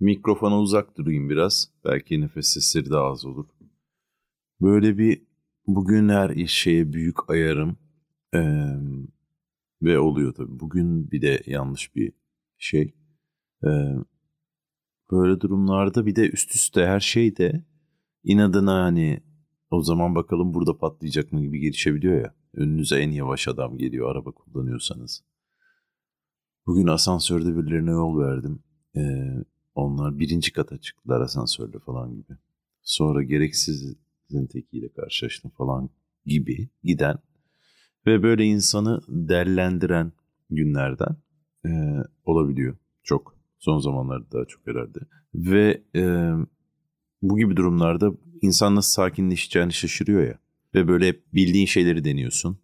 Mikrofona uzak durayım biraz. Belki nefes sesleri daha az olur. Böyle bir bugün her şeye büyük ayarım. Ee, ve oluyor tabii. Bugün bir de yanlış bir şey. Ee, böyle durumlarda bir de üst üste her şey de inadına hani o zaman bakalım burada patlayacak mı gibi gelişebiliyor ya. Önünüze en yavaş adam geliyor araba kullanıyorsanız. Bugün asansörde birilerine yol verdim. Ee, onlar birinci kata çıktılar asansörle falan gibi. Sonra gereksizin tekiyle karşılaştım falan gibi giden ve böyle insanı derlendiren günlerden e, olabiliyor. Çok. Son zamanlarda daha çok herhalde. Ve e, bu gibi durumlarda insan nasıl sakinleşeceğini şaşırıyor ya. Ve böyle hep bildiğin şeyleri deniyorsun.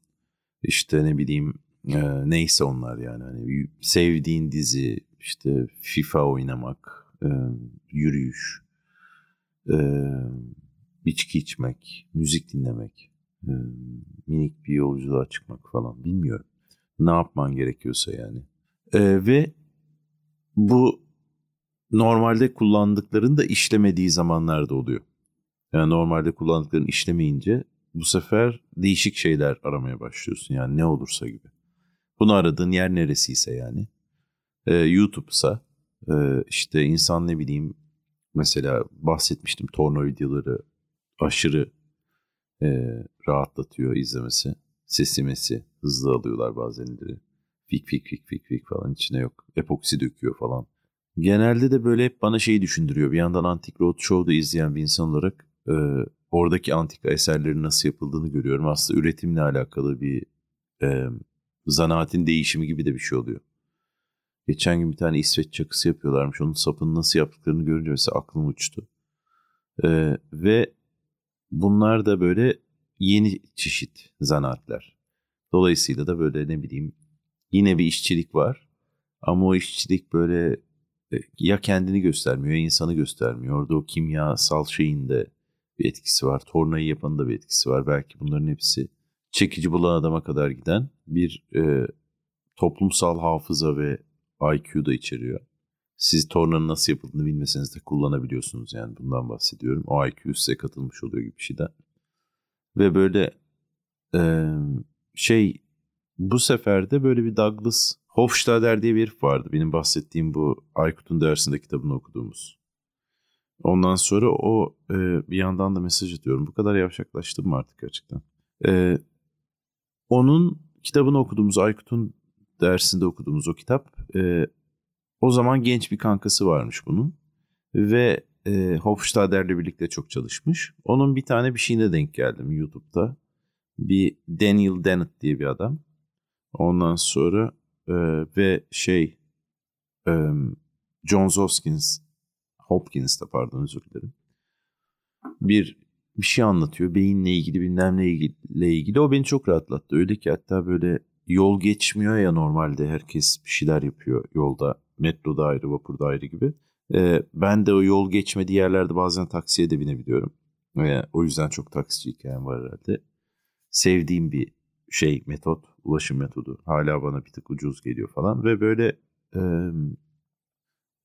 İşte ne bileyim e, neyse onlar yani. Hani sevdiğin dizi, işte FIFA oynamak, e, yürüyüş, e, içki içmek, müzik dinlemek, e, minik bir yolculuğa çıkmak falan bilmiyorum. Ne yapman gerekiyorsa yani. E, ve bu normalde kullandıklarını da işlemediği zamanlarda oluyor. Yani normalde kullandıklarını işlemeyince bu sefer değişik şeyler aramaya başlıyorsun. Yani ne olursa gibi. Bunu aradığın yer neresiyse yani. Ee, YouTube'sa e, işte insan ne bileyim mesela bahsetmiştim torna videoları aşırı e, rahatlatıyor izlemesi. Sesimesi hızlı alıyorlar bazenleri. Fik fik fik fik fik falan içine yok. Epoksi döküyor falan. Genelde de böyle hep bana şeyi düşündürüyor. Bir yandan Antik Roadshow'da izleyen bir insan olarak e, oradaki antika eserlerin nasıl yapıldığını görüyorum. Aslında üretimle alakalı bir e, zanaatin değişimi gibi de bir şey oluyor. Geçen gün bir tane İsveç çakısı yapıyorlarmış. Onun sapını nasıl yaptıklarını görünce mesela aklım uçtu. E, ve bunlar da böyle yeni çeşit zanaatler. Dolayısıyla da böyle ne bileyim yine bir işçilik var. Ama o işçilik böyle e, ya kendini göstermiyor ya insanı göstermiyor. Orada o kimyasal şeyin de bir etkisi var. Tornayı yapanın da bir etkisi var. Belki bunların hepsi çekici bulan adama kadar giden bir e, toplumsal hafıza ve IQ da içeriyor. Siz tornanın nasıl yapıldığını bilmeseniz de kullanabiliyorsunuz yani bundan bahsediyorum. O IQ size katılmış oluyor gibi bir şeyden. Ve böyle e, şey bu sefer de böyle bir Douglas Hofstadter diye bir herif vardı. Benim bahsettiğim bu Aykut'un dersinde kitabını okuduğumuz. Ondan sonra o e, bir yandan da mesaj atıyorum. Bu kadar yavşaklaştım mı artık gerçekten? E, onun kitabını okuduğumuz Aykut'un dersinde okuduğumuz o kitap e, o zaman genç bir kankası varmış bunun. Ve e, Hofstadter'le birlikte çok çalışmış. Onun bir tane bir şeyine denk geldim YouTube'da. Bir Daniel Dennett diye bir adam. Ondan sonra e, ve şey e, John Hoskins Hopkins de pardon özür dilerim. Bir bir şey anlatıyor. Beyinle ilgili bilmem ne ilgili, ilgili. O beni çok rahatlattı. Öyle ki hatta böyle yol geçmiyor ya normalde herkes bir şeyler yapıyor yolda. Metroda ayrı, vapurda ayrı gibi. Ee, ben de o yol geçmediği yerlerde bazen taksiye de binebiliyorum. Ee, o yüzden çok taksici hikayem var herhalde. Sevdiğim bir şey metot, ulaşım metodu. Hala bana bir tık ucuz geliyor falan. Ve böyle e,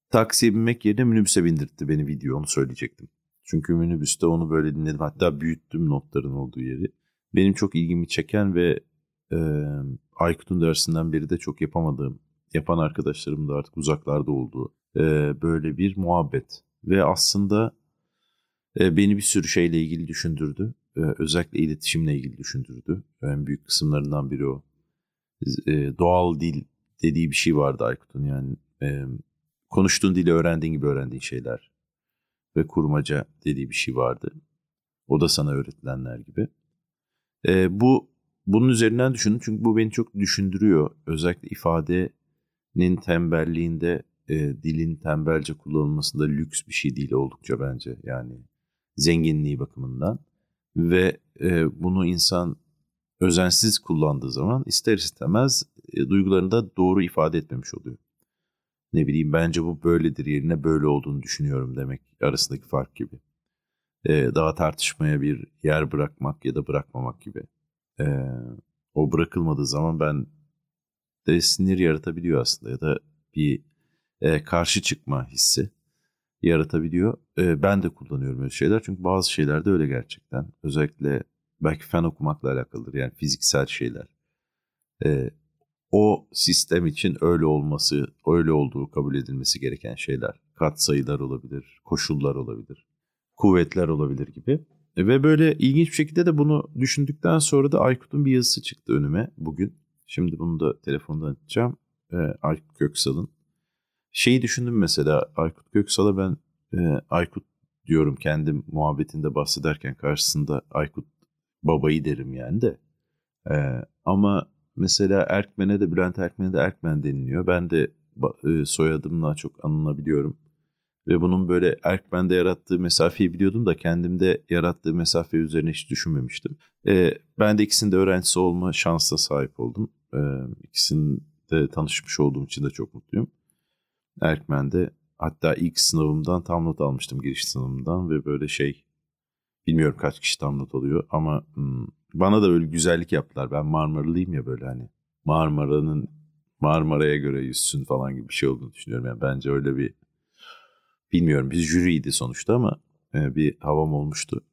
taksiye binmek yerine minibüse bindirtti beni video onu söyleyecektim. Çünkü minibüste onu böyle dinledim. Hatta büyüttüm notların olduğu yeri. Benim çok ilgimi çeken ve e, Aykut'un dersinden beri de çok yapamadığım, yapan arkadaşlarım da artık uzaklarda olduğu e, böyle bir muhabbet. Ve aslında e, beni bir sürü şeyle ilgili düşündürdü. E, özellikle iletişimle ilgili düşündürdü. En büyük kısımlarından biri o. E, doğal dil dediği bir şey vardı Aykut'un yani. E, konuştuğun dili öğrendiğin gibi öğrendiğin şeyler ve kurmaca dediği bir şey vardı. O da sana öğretilenler gibi. E, bu bunun üzerinden düşünün çünkü bu beni çok düşündürüyor. Özellikle ifadenin tembelliğinde e, dilin tembelce kullanılmasında lüks bir şey değil oldukça bence yani zenginliği bakımından ve e, bunu insan özensiz kullandığı zaman ister istemez e, duygularını da doğru ifade etmemiş oluyor ne bileyim bence bu böyledir yerine böyle olduğunu düşünüyorum demek arasındaki fark gibi. Ee, daha tartışmaya bir yer bırakmak ya da bırakmamak gibi. Ee, o bırakılmadığı zaman ben de sinir yaratabiliyor aslında ya da bir e, karşı çıkma hissi. yaratabiliyor. E, ben de kullanıyorum öyle şeyler çünkü bazı şeyler de öyle gerçekten. Özellikle belki fen okumakla alakalıdır yani fiziksel şeyler. E, o sistem için öyle olması, öyle olduğu kabul edilmesi gereken şeyler. Kat sayılar olabilir, koşullar olabilir, kuvvetler olabilir gibi. E, ve böyle ilginç bir şekilde de bunu düşündükten sonra da Aykut'un bir yazısı çıktı önüme bugün. Şimdi bunu da telefonda açacağım. E, Aykut Göksal'ın. Şeyi düşündüm mesela Aykut Göksal'a ben e, Aykut diyorum kendim muhabbetinde bahsederken karşısında Aykut babayı derim yani de. E, ama mesela Erkmen'e de Bülent Erkmen'e de Erkmen deniliyor. Ben de e, soyadımla çok anılabiliyorum. Ve bunun böyle Erkmen'de yarattığı mesafeyi biliyordum da kendimde yarattığı mesafe üzerine hiç düşünmemiştim. E, ben de ikisinde öğrencisi olma şansına sahip oldum. E, ikisinde tanışmış olduğum için de çok mutluyum. Erkmen'de hatta ilk sınavımdan tam not almıştım giriş sınavımdan ve böyle şey bilmiyorum kaç kişi tam not alıyor ama hmm, bana da öyle güzellik yaptılar. Ben Marmaralıyım ya böyle hani Marmara'nın Marmara'ya göre yüzsün falan gibi bir şey olduğunu düşünüyorum. Yani bence öyle bir bilmiyorum biz jüriydi sonuçta ama e, bir havam olmuştu.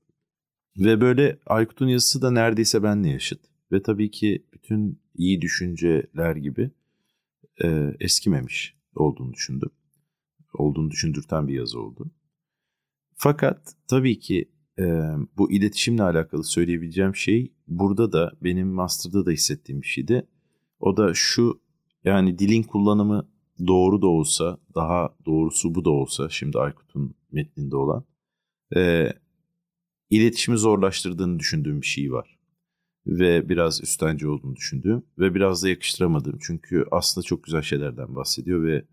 Ve böyle Aykut'un yazısı da neredeyse benle yaşıt. Ve tabii ki bütün iyi düşünceler gibi e, eskimemiş olduğunu düşündüm. Olduğunu düşündürten bir yazı oldu. Fakat tabii ki e, bu iletişimle alakalı söyleyebileceğim şey burada da benim master'da da hissettiğim bir şeydi. O da şu yani dilin kullanımı doğru da olsa daha doğrusu bu da olsa şimdi Aykut'un metninde olan e, iletişimi zorlaştırdığını düşündüğüm bir şey var. Ve biraz üstenci olduğunu düşündüğüm ve biraz da yakıştıramadığım. Çünkü aslında çok güzel şeylerden bahsediyor ve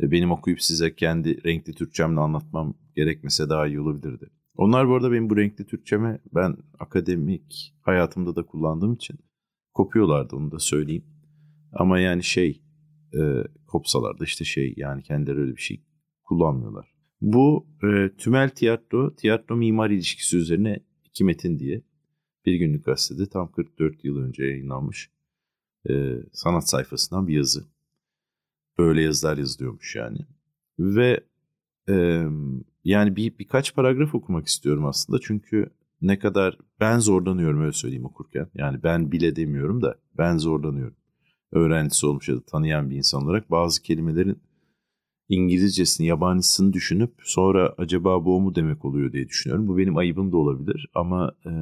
benim okuyup size kendi renkli Türkçemle anlatmam gerekmese daha iyi olabilirdi. Onlar bu arada benim bu renkli Türkçeme ben akademik hayatımda da kullandığım için kopuyorlardı onu da söyleyeyim. Ama yani şey e, kopsalar da işte şey yani kendileri öyle bir şey kullanmıyorlar. Bu e, tümel tiyatro, tiyatro mimar ilişkisi üzerine iki metin diye bir günlük gazetede tam 44 yıl önce yayınlanmış e, sanat sayfasından bir yazı. Böyle yazılar yazılıyormuş yani. Ve e, yani bir birkaç paragraf okumak istiyorum aslında çünkü ne kadar ben zorlanıyorum öyle söyleyeyim okurken. Yani ben bile demiyorum da ben zorlanıyorum. Öğrencisi olmuş ya da tanıyan bir insan olarak bazı kelimelerin İngilizcesini, yabancısını düşünüp sonra acaba bu mu demek oluyor diye düşünüyorum. Bu benim ayıbım da olabilir ama e,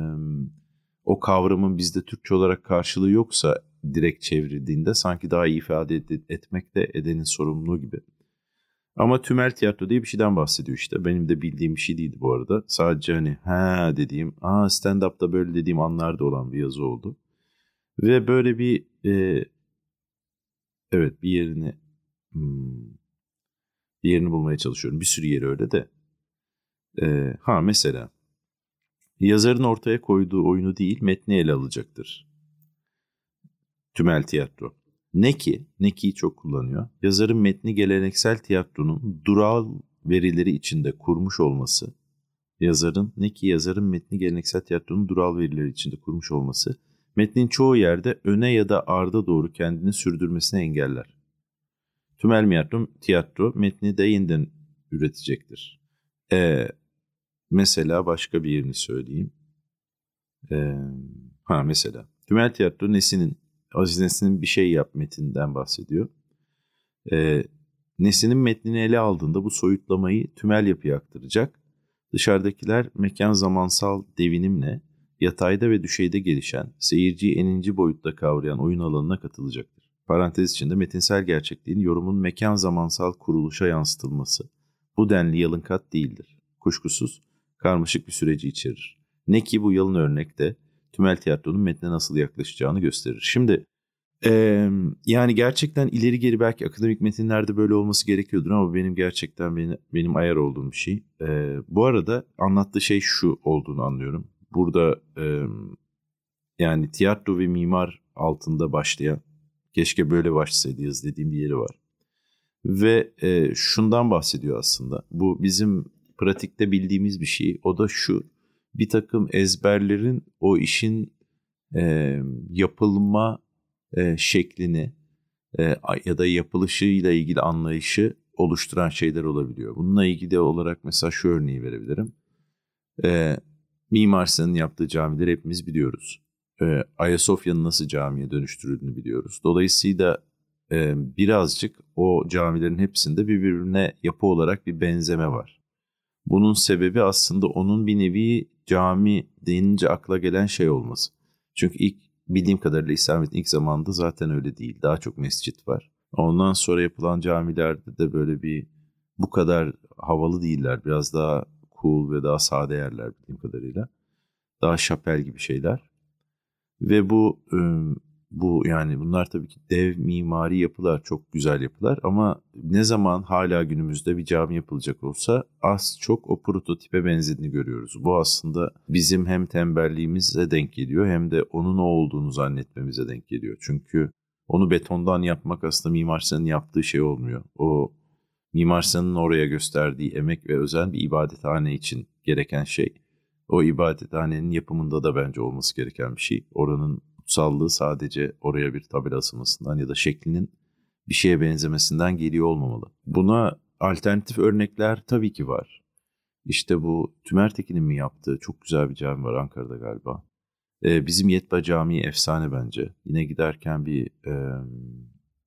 o kavramın bizde Türkçe olarak karşılığı yoksa direkt çevrildiğinde sanki daha iyi ifade et- etmek de edenin sorumluluğu gibi. Ama tümel tiyatro diye bir şeyden bahsediyor işte. Benim de bildiğim bir şey değildi bu arada. Sadece hani ha dediğim, aa stand-up'ta böyle dediğim anlarda olan bir yazı oldu. Ve böyle bir e, evet bir yerini hmm, bir yerini bulmaya çalışıyorum. Bir sürü yeri öyle de. E, ha mesela yazarın ortaya koyduğu oyunu değil metni ele alacaktır. Tümel tiyatro. Ne ki, ne ki çok kullanıyor. Yazarın metni geleneksel tiyatronun dural verileri içinde kurmuş olması, yazarın ne ki yazarın metni geleneksel tiyatronun dural verileri içinde kurmuş olması, metnin çoğu yerde öne ya da arda doğru kendini sürdürmesine engeller. Tümel tiyatro, tiyatro metni de yeniden üretecektir. Ee, mesela başka bir yerini söyleyeyim. Ee, ha mesela tümel tiyatro Nesin'in Aziz Nesin'in bir şey yap metinden bahsediyor. Ee, Nesin'in metnini ele aldığında bu soyutlamayı tümel yapıya aktaracak. Dışarıdakiler mekan zamansal devinimle yatayda ve düşeyde gelişen, seyirciyi eninci boyutta kavrayan oyun alanına katılacaktır. Parantez içinde metinsel gerçekliğin yorumun mekan zamansal kuruluşa yansıtılması bu denli yalın kat değildir. Kuşkusuz karmaşık bir süreci içerir. Ne ki bu yalın örnekte tümel tiyatronun metne nasıl yaklaşacağını gösterir. Şimdi e, yani gerçekten ileri geri belki akademik metinlerde böyle olması gerekiyordur ama benim gerçekten benim, benim ayar olduğum bir şey. E, bu arada anlattığı şey şu olduğunu anlıyorum. Burada e, yani tiyatro ve mimar altında başlayan keşke böyle başlasaydı yaz dediğim bir yeri var. Ve e, şundan bahsediyor aslında. Bu bizim pratikte bildiğimiz bir şey. O da şu bir takım ezberlerin o işin e, yapılma e, şeklini e, ya da yapılışıyla ilgili anlayışı oluşturan şeyler olabiliyor. Bununla ilgili olarak mesela şu örneği verebilirim. Ee, Mimar Sinan'ın yaptığı camileri hepimiz biliyoruz. Ee, Ayasofya'nın nasıl camiye dönüştürüldüğünü biliyoruz. Dolayısıyla e, birazcık o camilerin hepsinde birbirine yapı olarak bir benzeme var. Bunun sebebi aslında onun bir nevi cami denince akla gelen şey olması. Çünkü ilk bildiğim kadarıyla İslamiyet'in ilk zamanında zaten öyle değil. Daha çok mescit var. Ondan sonra yapılan camilerde de böyle bir bu kadar havalı değiller. Biraz daha cool ve daha sade yerler bildiğim kadarıyla. Daha şapel gibi şeyler. Ve bu bu yani bunlar tabii ki dev mimari yapılar, çok güzel yapılar ama ne zaman hala günümüzde bir cami yapılacak olsa az çok o prototipe benzediğini görüyoruz. Bu aslında bizim hem tembelliğimize denk geliyor hem de onun o olduğunu zannetmemize denk geliyor. Çünkü onu betondan yapmak aslında Mimar Sinan'ın yaptığı şey olmuyor. O Mimar Sinan'ın oraya gösterdiği emek ve özel bir ibadethane için gereken şey. O ibadethanenin yapımında da bence olması gereken bir şey. Oranın kutsallığı sadece oraya bir tabela asılmasından ya da şeklinin bir şeye benzemesinden geliyor olmamalı. Buna alternatif örnekler tabii ki var. İşte bu Tümertekin'in mi yaptığı çok güzel bir cami var Ankara'da galiba. Ee, bizim Yetba Camii efsane bence. Yine giderken bir e,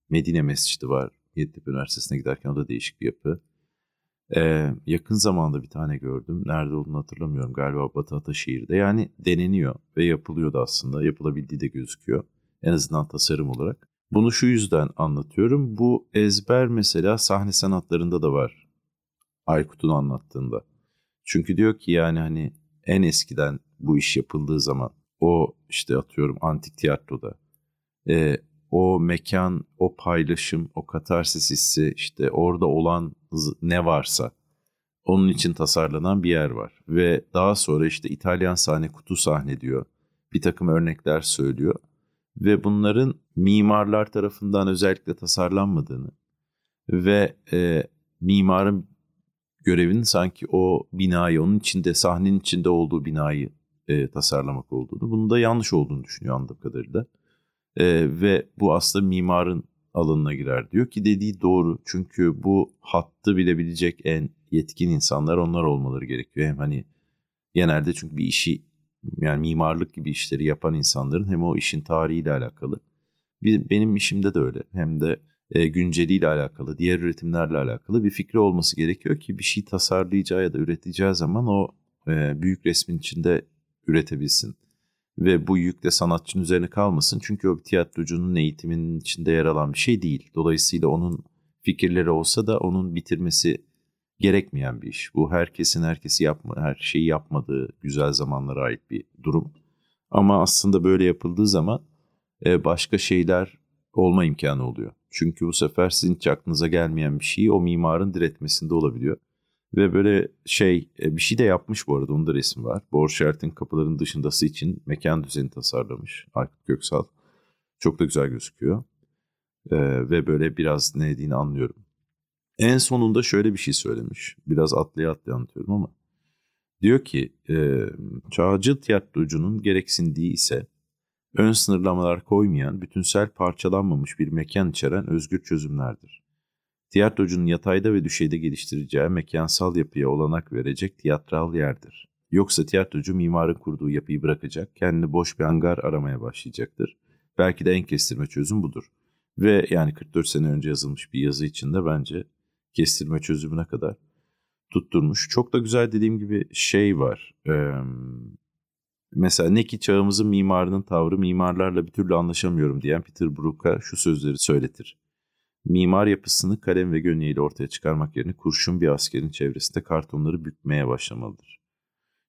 Medine Mescidi var. Yeditepe Üniversitesi'ne giderken o da değişik bir yapı. Ee, yakın zamanda bir tane gördüm. Nerede olduğunu hatırlamıyorum. Galiba Batı Ataşehir'de. Yani deneniyor ve yapılıyor da aslında. Yapılabildiği de gözüküyor. En azından tasarım olarak. Bunu şu yüzden anlatıyorum. Bu ezber mesela sahne sanatlarında da var. Aykut'un anlattığında. Çünkü diyor ki yani hani en eskiden bu iş yapıldığı zaman o işte atıyorum antik tiyatroda e, o mekan, o paylaşım, o katarsis hissi işte orada olan ne varsa onun için tasarlanan bir yer var. Ve daha sonra işte İtalyan sahne, kutu sahne diyor. Bir takım örnekler söylüyor. Ve bunların mimarlar tarafından özellikle tasarlanmadığını ve e, mimarın görevinin sanki o binayı, onun içinde, sahnenin içinde olduğu binayı e, tasarlamak olduğunu, bunun da yanlış olduğunu düşünüyor anladığım kadarıyla. E, ve bu aslında mimarın alanına girer diyor ki dediği doğru. Çünkü bu hattı bilebilecek en yetkin insanlar onlar olmaları gerekiyor. Hem hani genelde çünkü bir işi yani mimarlık gibi işleri yapan insanların hem o işin tarihiyle alakalı. Benim işimde de öyle. Hem de e, günceliyle alakalı, diğer üretimlerle alakalı bir fikri olması gerekiyor ki bir şey tasarlayacağı ya da üreteceği zaman o e, büyük resmin içinde üretebilsin ve bu yük de sanatçının üzerine kalmasın. Çünkü o bir tiyatrocunun eğitiminin içinde yer alan bir şey değil. Dolayısıyla onun fikirleri olsa da onun bitirmesi gerekmeyen bir iş. Bu herkesin herkesi yapma, her şeyi yapmadığı güzel zamanlara ait bir durum. Ama aslında böyle yapıldığı zaman e, başka şeyler olma imkanı oluyor. Çünkü bu sefer sizin hiç aklınıza gelmeyen bir şeyi o mimarın diretmesinde olabiliyor. Ve böyle şey e, bir şey de yapmış bu arada onun da resmi var. Borşert'in kapıların dışındası için mekan düzeni tasarlamış Aykut Göksal. Çok da güzel gözüküyor. Ee, ve böyle biraz ne dediğini anlıyorum. En sonunda şöyle bir şey söylemiş. Biraz atlaya atlaya anlatıyorum ama. Diyor ki e, çağcı tiyatrocunun gereksindiği ise ön sınırlamalar koymayan, bütünsel parçalanmamış bir mekan içeren özgür çözümlerdir tiyatrocunun yatayda ve düşeyde geliştireceği mekansal yapıya olanak verecek tiyatral yerdir. Yoksa tiyatrocu mimarın kurduğu yapıyı bırakacak, kendini boş bir hangar aramaya başlayacaktır. Belki de en kestirme çözüm budur. Ve yani 44 sene önce yazılmış bir yazı içinde bence kestirme çözümüne kadar tutturmuş. Çok da güzel dediğim gibi şey var. Ee, mesela ne ki çağımızın mimarının tavrı mimarlarla bir türlü anlaşamıyorum diyen Peter Brook'a şu sözleri söyletir. Mimar yapısını kalem ve gönyeyle ortaya çıkarmak yerine kurşun bir askerin çevresinde kartonları bükmeye başlamalıdır.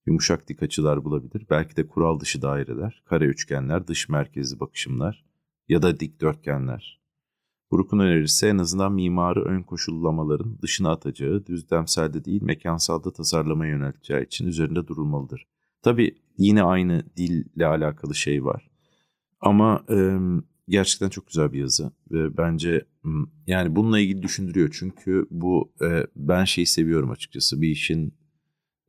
Yumuşak dik açılar bulabilir, belki de kural dışı daireler, kare üçgenler, dış merkezli bakışımlar ya da dikdörtgenler. Brook'un önerisi en azından mimarı ön koşullamaların dışına atacağı, düzlemselde değil mekansalda tasarlamaya yönelteceği için üzerinde durulmalıdır. Tabi yine aynı dille alakalı şey var. Ama e, gerçekten çok güzel bir yazı ve bence yani bununla ilgili düşündürüyor. Çünkü bu e, ben şeyi seviyorum açıkçası. Bir işin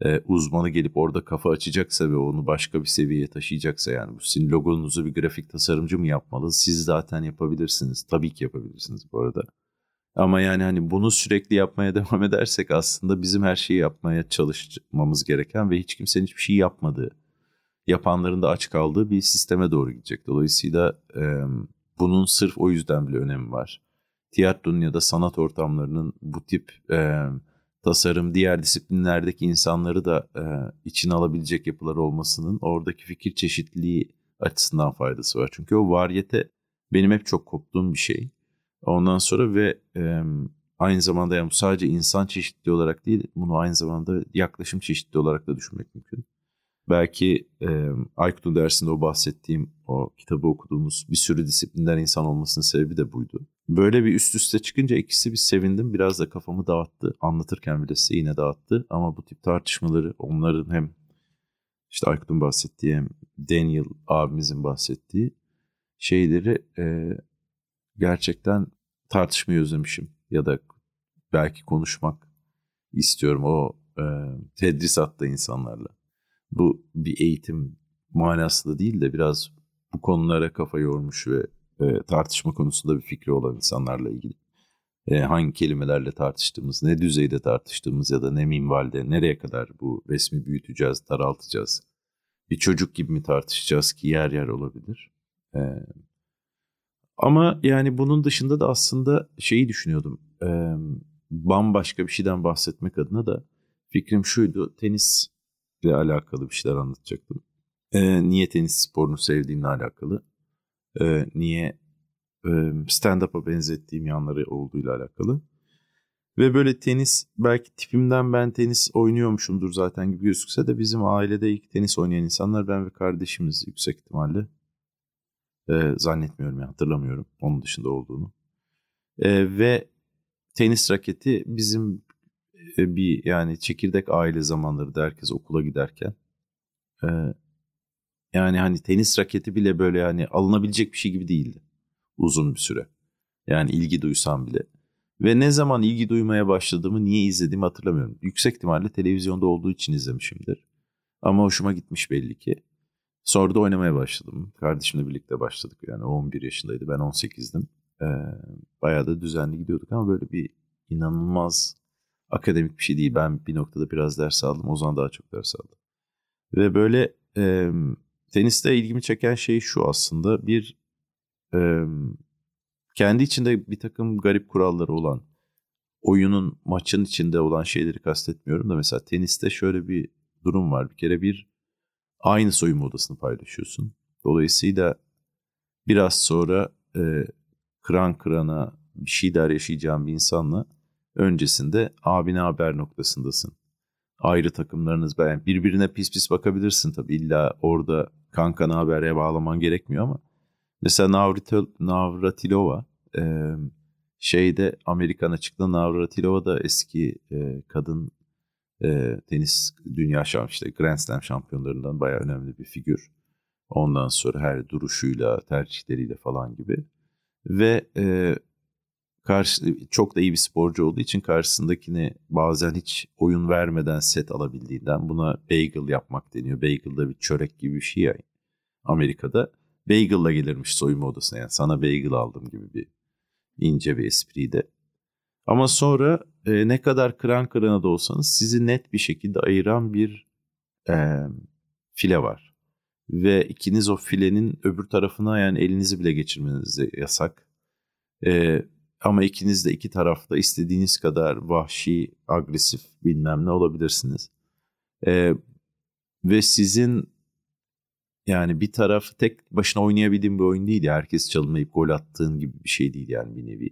e, uzmanı gelip orada kafa açacaksa ve onu başka bir seviyeye taşıyacaksa yani bu sizin logonuzu bir grafik tasarımcı mı yapmalı? Siz zaten yapabilirsiniz. Tabii ki yapabilirsiniz bu arada. Ama yani hani bunu sürekli yapmaya devam edersek aslında bizim her şeyi yapmaya çalışmamız gereken ve hiç kimsenin hiçbir şey yapmadığı, yapanların da aç kaldığı bir sisteme doğru gidecek. Dolayısıyla e, bunun sırf o yüzden bile önemi var. Tiyatronun ya da sanat ortamlarının bu tip e, tasarım, diğer disiplinlerdeki insanları da e, içine alabilecek yapılar olmasının oradaki fikir çeşitliliği açısından faydası var. Çünkü o variyete benim hep çok koptuğum bir şey. Ondan sonra ve e, aynı zamanda yani sadece insan çeşitli olarak değil, bunu aynı zamanda yaklaşım çeşitli olarak da düşünmek mümkün. Belki e, Aykut'un dersinde o bahsettiğim o kitabı okuduğumuz bir sürü disiplinden insan olmasının sebebi de buydu. Böyle bir üst üste çıkınca ikisi bir sevindim. Biraz da kafamı dağıttı. Anlatırken bile size yine dağıttı. Ama bu tip tartışmaları onların hem işte Aykut'un bahsettiği hem Daniel abimizin bahsettiği şeyleri e, gerçekten tartışmayı özlemişim. Ya da belki konuşmak istiyorum o e, tedrisatta insanlarla. Bu bir eğitim manasında değil de biraz bu konulara kafa yormuş ve e, tartışma konusunda bir fikri olan insanlarla ilgili. E, hangi kelimelerle tartıştığımız, ne düzeyde tartıştığımız ya da ne minvalde, nereye kadar bu resmi büyüteceğiz, daraltacağız. Bir çocuk gibi mi tartışacağız ki yer yer olabilir. E, ama yani bunun dışında da aslında şeyi düşünüyordum. E, bambaşka bir şeyden bahsetmek adına da fikrim şuydu. Tenisle alakalı bir şeyler anlatacaktım. E, niye tenis sporunu sevdiğimle alakalı e, niye e, stand-up'a benzettiğim yanları olduğuyla alakalı. Ve böyle tenis belki tipimden ben tenis oynuyormuşumdur zaten gibi gözükse de bizim ailede ilk tenis oynayan insanlar ben ve kardeşimiz yüksek ihtimalle. E, zannetmiyorum yani hatırlamıyorum onun dışında olduğunu. E, ve tenis raketi bizim bir yani çekirdek aile zamanları da herkes okula giderken e, yani hani tenis raketi bile böyle yani alınabilecek bir şey gibi değildi uzun bir süre. Yani ilgi duysam bile. Ve ne zaman ilgi duymaya başladığımı, niye izlediğimi hatırlamıyorum. Yüksek ihtimalle televizyonda olduğu için izlemişimdir. Ama hoşuma gitmiş belli ki. Sonra da oynamaya başladım. Kardeşimle birlikte başladık. Yani 11 yaşındaydı, ben 18'dim. Ee, bayağı da düzenli gidiyorduk ama böyle bir inanılmaz akademik bir şey değil. Ben bir noktada biraz ders aldım. O zaman daha çok ders aldım. Ve böyle e, teniste ilgimi çeken şey şu aslında bir e, kendi içinde bir takım garip kuralları olan oyunun maçın içinde olan şeyleri kastetmiyorum da mesela teniste şöyle bir durum var. Bir kere bir aynı soyunma odasını paylaşıyorsun. Dolayısıyla biraz sonra e, kıran kırana bir şeyler yaşayacağın bir insanla öncesinde abine haber noktasındasın. Ayrı takımlarınız ben birbirine pis pis bakabilirsin tabii illa orada kanka habere bağlaman gerekmiyor ama mesela Navratil, Navratilova e, şeyde Amerikan açıkta Navratilova da eski e, kadın e, tenis dünya şampiyon işte Grand Slam şampiyonlarından bayağı önemli bir figür. Ondan sonra her duruşuyla, tercihleriyle falan gibi. Ve e, karşı çok da iyi bir sporcu olduğu için karşısındakini bazen hiç oyun vermeden set alabildiğinden buna bagel yapmak deniyor. Bagel da bir çörek gibi bir şey yani. Amerika'da bagel'la gelirmiş soyunma odasına. Yani sana bagel aldım gibi bir ince bir espriydi. Ama sonra e, ne kadar kıran kırana da olsanız sizi net bir şekilde ayıran bir e, file var. Ve ikiniz o filenin öbür tarafına yani elinizi bile geçirmeniz yasak. E, ama ikiniz de iki tarafta istediğiniz kadar vahşi, agresif bilmem ne olabilirsiniz. E, ve sizin yani bir taraf tek başına oynayabildiğin bir oyun değil. Herkes çalınmayıp gol attığın gibi bir şey değil yani bir nevi.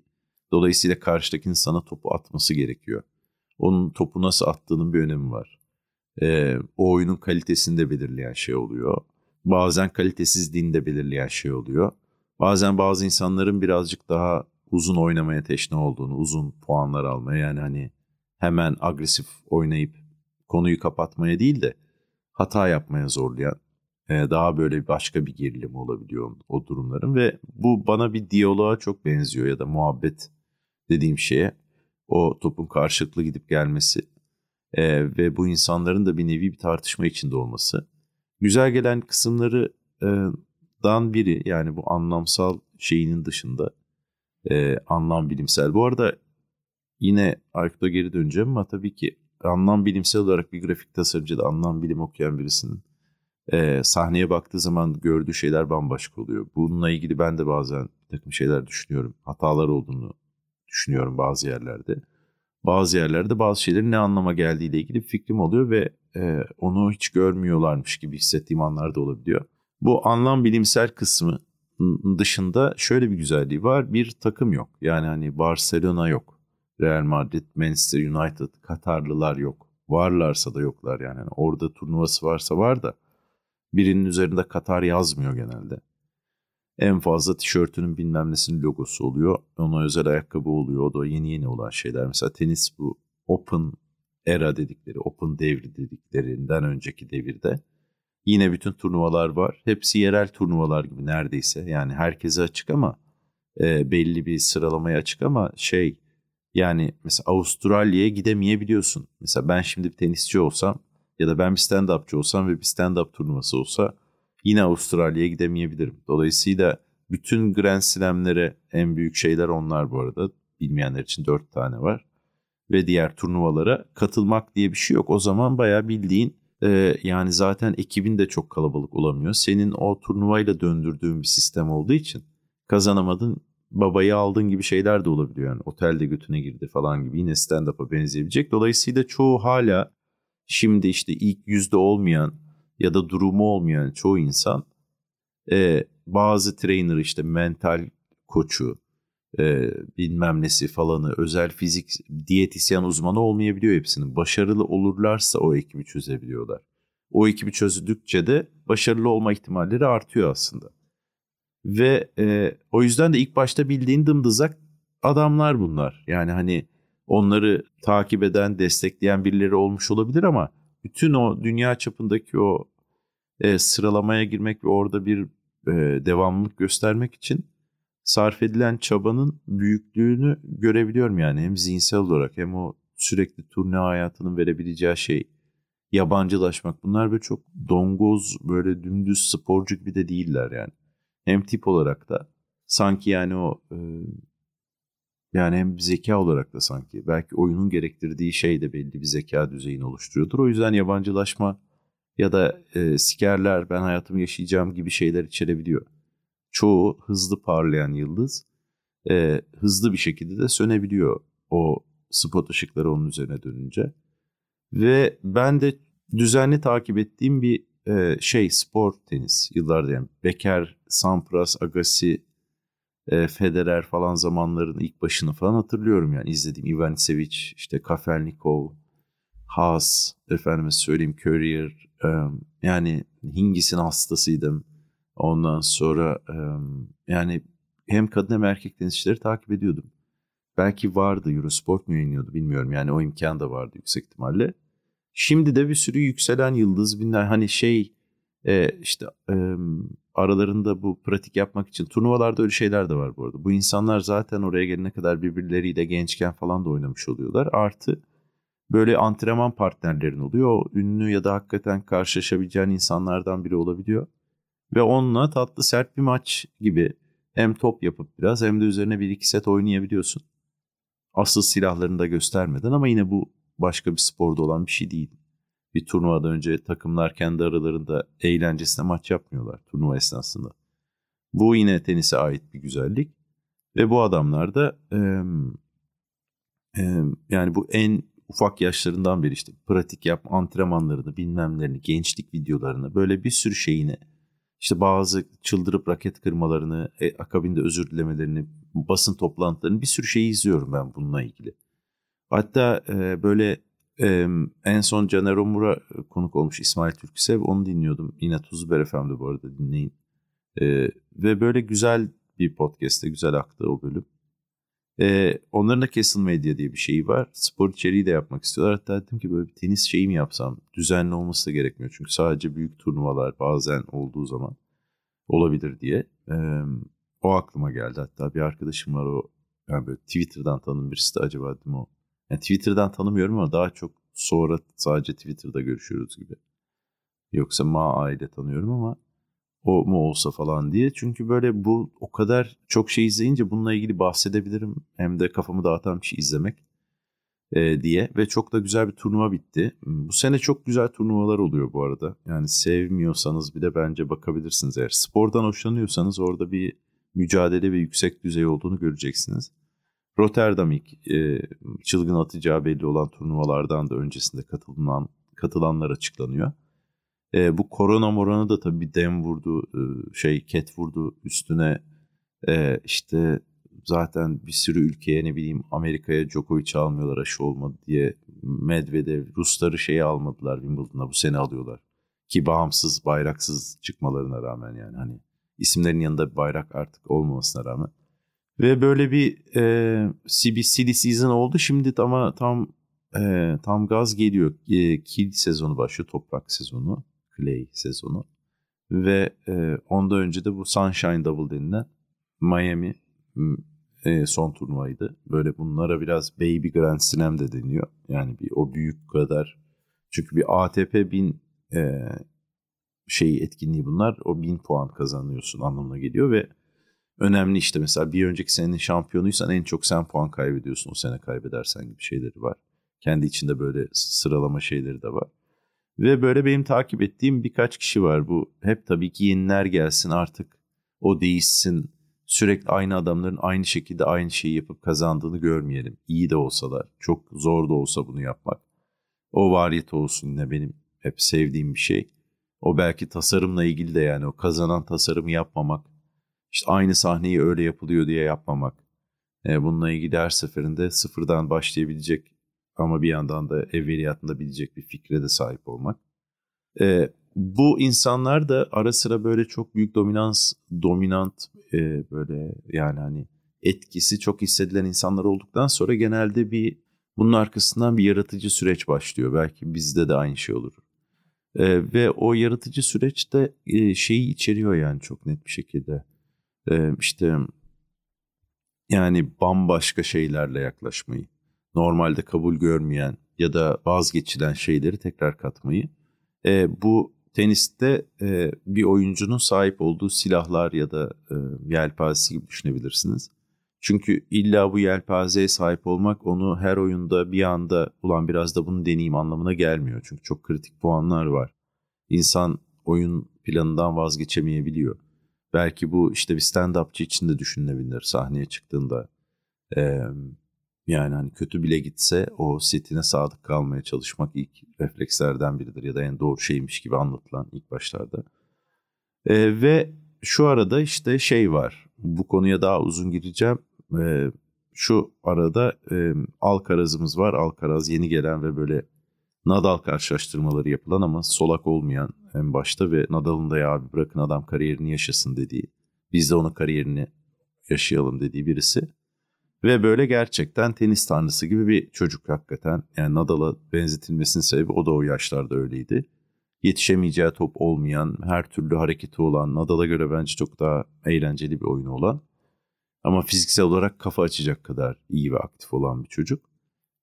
Dolayısıyla karşıdakinin sana topu atması gerekiyor. Onun topu nasıl attığının bir önemi var. Ee, o oyunun kalitesini de belirleyen şey oluyor. Bazen kalitesizliğini de belirleyen şey oluyor. Bazen bazı insanların birazcık daha uzun oynamaya teşne olduğunu, uzun puanlar almaya yani hani hemen agresif oynayıp konuyu kapatmaya değil de hata yapmaya zorlayan daha böyle başka bir gerilim olabiliyor o durumların ve bu bana bir diyaloğa çok benziyor ya da muhabbet dediğim şeye o topun karşılıklı gidip gelmesi e, ve bu insanların da bir nevi bir tartışma içinde olması. Güzel gelen kısımları e, dan biri yani bu anlamsal şeyinin dışında e, anlam bilimsel. Bu arada yine Aykut'a geri döneceğim ama tabii ki anlam bilimsel olarak bir grafik tasarımcı da anlam bilim okuyan birisinin e, sahneye baktığı zaman gördüğü şeyler bambaşka oluyor. Bununla ilgili ben de bazen bir takım şeyler düşünüyorum. Hatalar olduğunu düşünüyorum bazı yerlerde. Bazı yerlerde bazı şeylerin ne anlama geldiğiyle ilgili bir fikrim oluyor ve e, onu hiç görmüyorlarmış gibi hissettiğim anlar da olabiliyor. Bu anlam bilimsel kısmı dışında şöyle bir güzelliği var. Bir takım yok. Yani hani Barcelona yok. Real Madrid, Manchester United, Katarlılar yok. Varlarsa da yoklar yani. yani orada turnuvası varsa var da birinin üzerinde Katar yazmıyor genelde. En fazla tişörtünün bilmem nesinin logosu oluyor. Ona özel ayakkabı oluyor. O da yeni yeni olan şeyler. Mesela tenis bu Open era dedikleri, Open devri dediklerinden önceki devirde yine bütün turnuvalar var. Hepsi yerel turnuvalar gibi neredeyse. Yani herkese açık ama e, belli bir sıralamaya açık ama şey yani mesela Avustralya'ya gidemeyebiliyorsun. Mesela ben şimdi bir tenisçi olsam ya da ben bir stand-upçı olsam ve bir stand-up turnuvası olsa yine Avustralya'ya gidemeyebilirim. Dolayısıyla bütün Grand Slam'lere en büyük şeyler onlar bu arada. Bilmeyenler için dört tane var. Ve diğer turnuvalara katılmak diye bir şey yok. O zaman bayağı bildiğin e, yani zaten ekibin de çok kalabalık olamıyor. Senin o turnuvayla döndürdüğün bir sistem olduğu için kazanamadın babayı aldın gibi şeyler de olabiliyor. Yani otelde götüne girdi falan gibi yine stand-up'a benzeyebilecek. Dolayısıyla çoğu hala şimdi işte ilk yüzde olmayan ya da durumu olmayan çoğu insan e, bazı trainer işte mental koçu e, bilmem nesi falanı özel fizik diyetisyen uzmanı olmayabiliyor hepsinin. Başarılı olurlarsa o ekibi çözebiliyorlar. O ekibi çözdükçe de başarılı olma ihtimalleri artıyor aslında. Ve e, o yüzden de ilk başta bildiğin dımdızak adamlar bunlar. Yani hani onları takip eden, destekleyen birileri olmuş olabilir ama bütün o dünya çapındaki o e, sıralamaya girmek ve orada bir e, devamlılık göstermek için sarf edilen çabanın büyüklüğünü görebiliyorum yani hem zihinsel olarak hem o sürekli turne hayatının verebileceği şey yabancılaşmak bunlar böyle çok dongoz böyle dümdüz sporcu gibi de değiller yani hem tip olarak da sanki yani o e, yani hem zeka olarak da sanki belki oyunun gerektirdiği şey de belli bir zeka düzeyini oluşturuyordur. O yüzden yabancılaşma ya da e, sikerler ben hayatımı yaşayacağım gibi şeyler içerebiliyor. Çoğu hızlı parlayan yıldız e, hızlı bir şekilde de sönebiliyor o spot ışıkları onun üzerine dönünce. Ve ben de düzenli takip ettiğim bir e, şey spor tenis yıllardır yani Becker, Sampras, Agassi, e, Federer falan zamanların ilk başını falan hatırlıyorum yani izlediğim Ivanisevic, işte Kafelnikov, Haas, efendime söyleyeyim Courier, e, yani Hingis'in hastasıydım. Ondan sonra yani hem kadın hem erkek tenisçileri takip ediyordum. Belki vardı Eurosport mu yayınlıyordu bilmiyorum yani o imkan da vardı yüksek ihtimalle. Şimdi de bir sürü yükselen yıldız binler hani şey e, işte aralarında bu pratik yapmak için turnuvalarda öyle şeyler de var bu arada. Bu insanlar zaten oraya gelene kadar birbirleriyle gençken falan da oynamış oluyorlar. Artı böyle antrenman partnerlerin oluyor. O ünlü ya da hakikaten karşılaşabileceğin insanlardan biri olabiliyor. Ve onunla tatlı sert bir maç gibi hem top yapıp biraz hem de üzerine bir iki set oynayabiliyorsun. Asıl silahlarını da göstermeden ama yine bu başka bir sporda olan bir şey değil. Bir turnuvadan önce takımlar kendi aralarında eğlencesine maç yapmıyorlar turnuva esnasında. Bu yine tenise ait bir güzellik. Ve bu adamlar da e, e, yani bu en ufak yaşlarından beri işte pratik yap antrenmanlarını bilmemlerini gençlik videolarını böyle bir sürü şeyini işte bazı çıldırıp raket kırmalarını e, akabinde özür dilemelerini basın toplantılarını bir sürü şeyi izliyorum ben bununla ilgili. Hatta e, böyle e, en son Caner Omur'a konuk olmuş İsmail Türksev onu dinliyordum. Yine Tuzluber FM'de bu arada dinleyin. E, ve böyle güzel bir podcast'te güzel aktı o bölüm. E, onların da Castle Media diye bir şeyi var. Spor içeriği de yapmak istiyorlar. Hatta dedim ki böyle bir tenis şeyi mi yapsam? Düzenli olması da gerekmiyor. Çünkü sadece büyük turnuvalar bazen olduğu zaman olabilir diye. E, o aklıma geldi. Hatta bir arkadaşım var o yani böyle Twitter'dan tanıdığım birisi de acaba dedim o yani Twitter'dan tanımıyorum ama daha çok sonra sadece Twitter'da görüşüyoruz gibi. Yoksa Ma aile tanıyorum ama o mu olsa falan diye. Çünkü böyle bu o kadar çok şey izleyince bununla ilgili bahsedebilirim. Hem de kafamı dağıtan bir şey izlemek. e, diye ve çok da güzel bir turnuva bitti. Bu sene çok güzel turnuvalar oluyor bu arada. Yani sevmiyorsanız bile bence bakabilirsiniz eğer. Spordan hoşlanıyorsanız orada bir mücadele ve yüksek düzey olduğunu göreceksiniz. Rotterdam ilk e, çılgın atacağı belli olan turnuvalardan da öncesinde katılan katılanlar açıklanıyor. E, bu korona moranı da tabii dem vurdu, e, şey ket vurdu üstüne e, işte zaten bir sürü ülkeye ne bileyim Amerika'ya Djokovic almıyorlar aşı olmadı diye Medvedev Rusları şeyi almadılar Wimbledon'a bu sene alıyorlar. Ki bağımsız bayraksız çıkmalarına rağmen yani hani isimlerin yanında bir bayrak artık olmamasına rağmen. Ve böyle bir e, CB silly season oldu şimdi ama tam e, tam gaz geliyor. E, kill sezonu başlıyor toprak sezonu. Clay sezonu. Ve e, ondan önce de bu Sunshine Double denilen Miami e, son turnuvaydı. Böyle bunlara biraz Baby Grand Slam de deniyor. Yani bir o büyük kadar. Çünkü bir ATP 1000 e, şey etkinliği bunlar. O 1000 puan kazanıyorsun anlamına geliyor ve önemli işte mesela bir önceki senenin şampiyonuysan en çok sen puan kaybediyorsun o sene kaybedersen gibi şeyleri var. Kendi içinde böyle sıralama şeyleri de var. Ve böyle benim takip ettiğim birkaç kişi var. Bu hep tabii ki yeniler gelsin artık o değişsin sürekli aynı adamların aynı şekilde aynı şeyi yapıp kazandığını görmeyelim. İyi de olsalar, çok zor da olsa bunu yapmak. O variyet olsun yine benim hep sevdiğim bir şey. O belki tasarımla ilgili de yani o kazanan tasarımı yapmamak. İşte aynı sahneyi öyle yapılıyor diye yapmamak. E, bununla ilgili her seferinde sıfırdan başlayabilecek ama bir yandan da evveliyatında bilecek bir fikre de sahip olmak. E, bu insanlar da ara sıra böyle çok büyük dominans, dominant e, böyle yani hani etkisi çok hissedilen insanlar olduktan sonra genelde bir bunun arkasından bir yaratıcı süreç başlıyor. Belki bizde de aynı şey olur. E, ve o yaratıcı süreç de e, şeyi içeriyor yani çok net bir şekilde. E, işte yani bambaşka şeylerle yaklaşmayı, normalde kabul görmeyen ya da vazgeçilen şeyleri tekrar katmayı. E, bu teniste e, bir oyuncunun sahip olduğu silahlar ya da e, yelpazesi gibi düşünebilirsiniz. Çünkü illa bu yelpazeye sahip olmak onu her oyunda bir anda ulan biraz da bunu deneyeyim anlamına gelmiyor. Çünkü çok kritik puanlar var. İnsan oyun planından vazgeçemeyebiliyor. Belki bu işte bir stand-upçı için de düşünülebilir sahneye çıktığında. E, yani hani kötü bile gitse o setine sadık kalmaya çalışmak ilk reflekslerden biridir ya da en doğru şeymiş gibi anlatılan ilk başlarda. E, ve şu arada işte şey var. Bu konuya daha uzun gireceğim. E, şu arada e, Alcaraz'ımız var. Alcaraz yeni gelen ve böyle Nadal karşılaştırmaları yapılan ama solak olmayan en başta ve Nadal'ın da ya abi bırakın adam kariyerini yaşasın dediği. Biz de onun kariyerini yaşayalım dediği birisi. Ve böyle gerçekten tenis tanrısı gibi bir çocuk hakikaten. Yani Nadal'a benzetilmesinin sebebi o da o yaşlarda öyleydi. Yetişemeyeceği top olmayan, her türlü hareketi olan, Nadal'a göre bence çok daha eğlenceli bir oyunu olan. Ama fiziksel olarak kafa açacak kadar iyi ve aktif olan bir çocuk.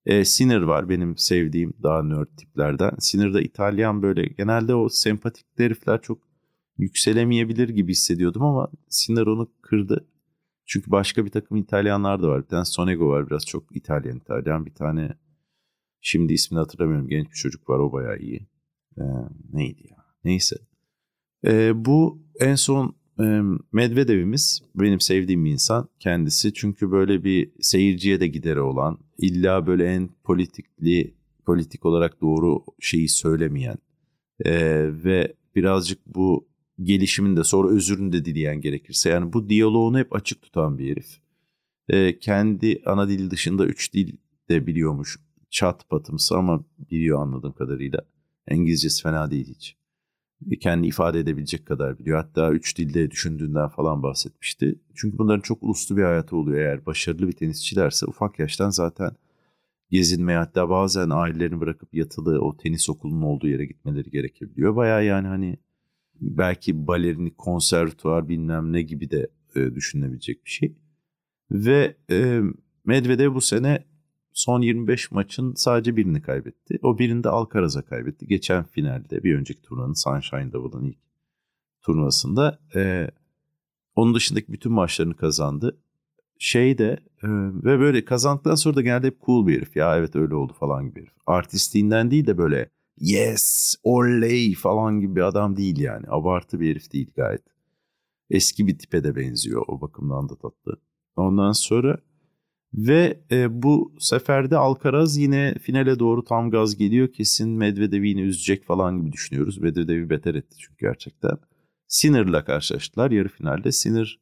E, Sinner var benim sevdiğim daha nerd tiplerden. Sinner da İtalyan böyle genelde o sempatik herifler çok yükselemeyebilir gibi hissediyordum ama Sinner onu kırdı. Çünkü başka bir takım İtalyanlar da var. Bir tane Sonego var biraz çok İtalyan İtalyan. Bir tane şimdi ismini hatırlamıyorum genç bir çocuk var o bayağı iyi. Ee, neydi ya? Neyse. Ee, bu en son e, Medvedev'imiz benim sevdiğim bir insan kendisi. Çünkü böyle bir seyirciye de gideri olan illa böyle en politikli politik olarak doğru şeyi söylemeyen e, ve birazcık bu gelişiminde sonra özürünü de dileyen gerekirse. Yani bu diyaloğunu hep açık tutan bir herif. E, kendi ana dil dışında üç dil de biliyormuş. Çat patımsı ama biliyor anladığım kadarıyla. İngilizcesi fena değil hiç. E, kendi ifade edebilecek kadar biliyor. Hatta üç dilde düşündüğünden falan bahsetmişti. Çünkü bunların çok uluslu bir hayatı oluyor. Eğer başarılı bir tenisçilerse ufak yaştan zaten gezinmeye hatta bazen ailelerini bırakıp yatılı o tenis okulunun olduğu yere gitmeleri gerekebiliyor. Baya yani hani belki balerini, konservatuvar bilmem ne gibi de e, düşünülebilecek bir şey. Ve e, Medvedev bu sene son 25 maçın sadece birini kaybetti. O birinde Alcaraz'a kaybetti. Geçen finalde bir önceki turnuvanın Sunshine Double'ın ilk turnuvasında. E, onun dışındaki bütün maçlarını kazandı. şey de e, ve böyle kazandıktan sonra da genelde hep cool bir herif. Ya evet öyle oldu falan gibi herif. Artistliğinden değil de böyle yes, oley falan gibi bir adam değil yani. Abartı bir herif değil gayet. Eski bir tipe de benziyor o bakımdan da tatlı. Ondan sonra ve e, bu seferde Alcaraz yine finale doğru tam gaz geliyor. Kesin Medvedev'i yine üzecek falan gibi düşünüyoruz. Medvedev'i beter etti çünkü gerçekten. Sinner'la karşılaştılar yarı finalde. Sinner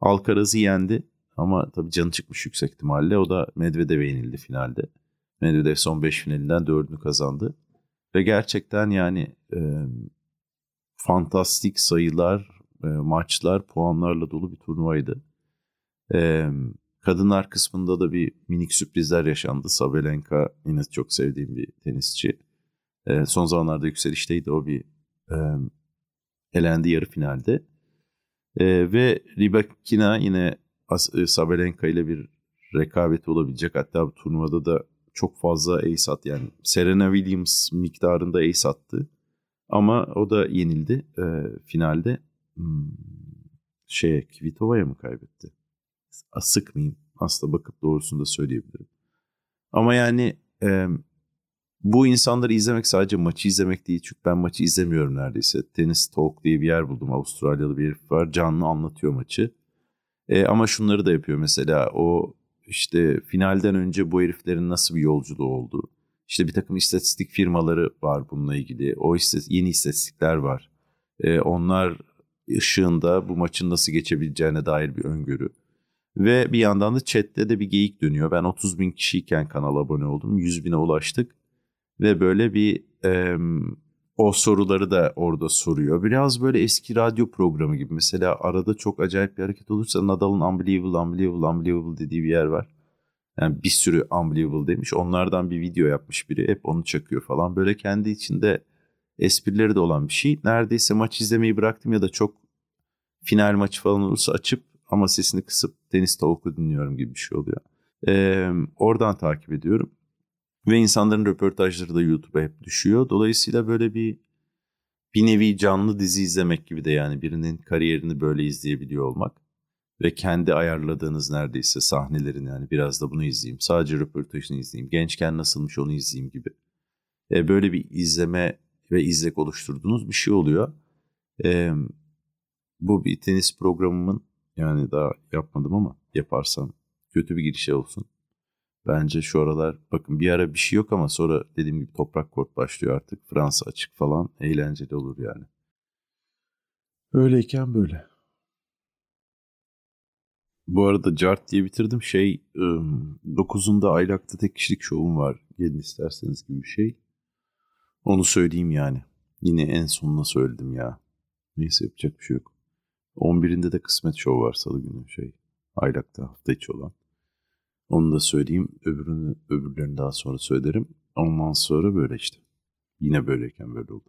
Alcaraz'ı yendi ama tabii canı çıkmış yüksek ihtimalle. O da Medvedev'e yenildi finalde. Medvedev son 5 finalinden 4'ünü kazandı. Ve gerçekten yani e, fantastik sayılar, e, maçlar, puanlarla dolu bir turnuvaydı. E, kadınlar kısmında da bir minik sürprizler yaşandı. Sabalenka yine çok sevdiğim bir tenisçi. E, son zamanlarda yükselişteydi o bir e, elendi yarı finalde. E, ve Rybakina yine e, Sabalenka ile bir rekabeti olabilecek. Hatta bu turnuvada da çok fazla ace attı. Yani Serena Williams miktarında ace attı. Ama o da yenildi e, finalde. Hmm, şeye Kvitova'ya mı kaybetti? Sıkmayayım. Aslında bakıp doğrusunu da söyleyebilirim. Ama yani e, bu insanları izlemek sadece maçı izlemek değil. Çünkü ben maçı izlemiyorum neredeyse. Tenis Talk diye bir yer buldum. Avustralyalı bir herif var. Canlı anlatıyor maçı. E, ama şunları da yapıyor mesela. O işte finalden önce bu heriflerin nasıl bir yolculuğu oldu. İşte bir takım istatistik firmaları var bununla ilgili. O yeni istatistikler var. E, onlar ışığında bu maçın nasıl geçebileceğine dair bir öngörü. Ve bir yandan da chatte de bir geyik dönüyor. Ben 30 bin kişiyken kanala abone oldum. 100 bine ulaştık. Ve böyle bir e, o soruları da orada soruyor. Biraz böyle eski radyo programı gibi. Mesela arada çok acayip bir hareket olursa Nadal'ın unbelievable, unbelievable, unbelievable dediği bir yer var. Yani bir sürü unbelievable demiş. Onlardan bir video yapmış biri. Hep onu çakıyor falan. Böyle kendi içinde esprileri de olan bir şey. Neredeyse maç izlemeyi bıraktım ya da çok final maçı falan olursa açıp ama sesini kısıp tenis tavuku dinliyorum gibi bir şey oluyor. Ee, oradan takip ediyorum. Ve insanların röportajları da YouTube'a hep düşüyor. Dolayısıyla böyle bir bir nevi canlı dizi izlemek gibi de yani birinin kariyerini böyle izleyebiliyor olmak ve kendi ayarladığınız neredeyse sahnelerini yani biraz da bunu izleyeyim. Sadece röportajını izleyeyim. Gençken nasılmış onu izleyeyim gibi. E, böyle bir izleme ve izlek oluşturduğunuz bir şey oluyor. E, bu bir tenis programımın yani daha yapmadım ama yaparsam kötü bir girişe olsun. Bence şu aralar bakın bir ara bir şey yok ama sonra dediğim gibi toprak kort başlıyor artık. Fransa açık falan eğlenceli olur yani. Öyleyken böyle. Bu arada Cart diye bitirdim. Şey 9'unda Aylak'ta tek kişilik şovum var. Gelin isterseniz gibi bir şey. Onu söyleyeyim yani. Yine en sonuna söyledim ya. Neyse yapacak bir şey yok. 11'inde de kısmet şov var salı günü şey. Aylak'ta hafta içi olan. Onu da söyleyeyim. Öbürünü, öbürlerini daha sonra söylerim. Ondan sonra böyle işte. Yine böyleyken böyle oldu.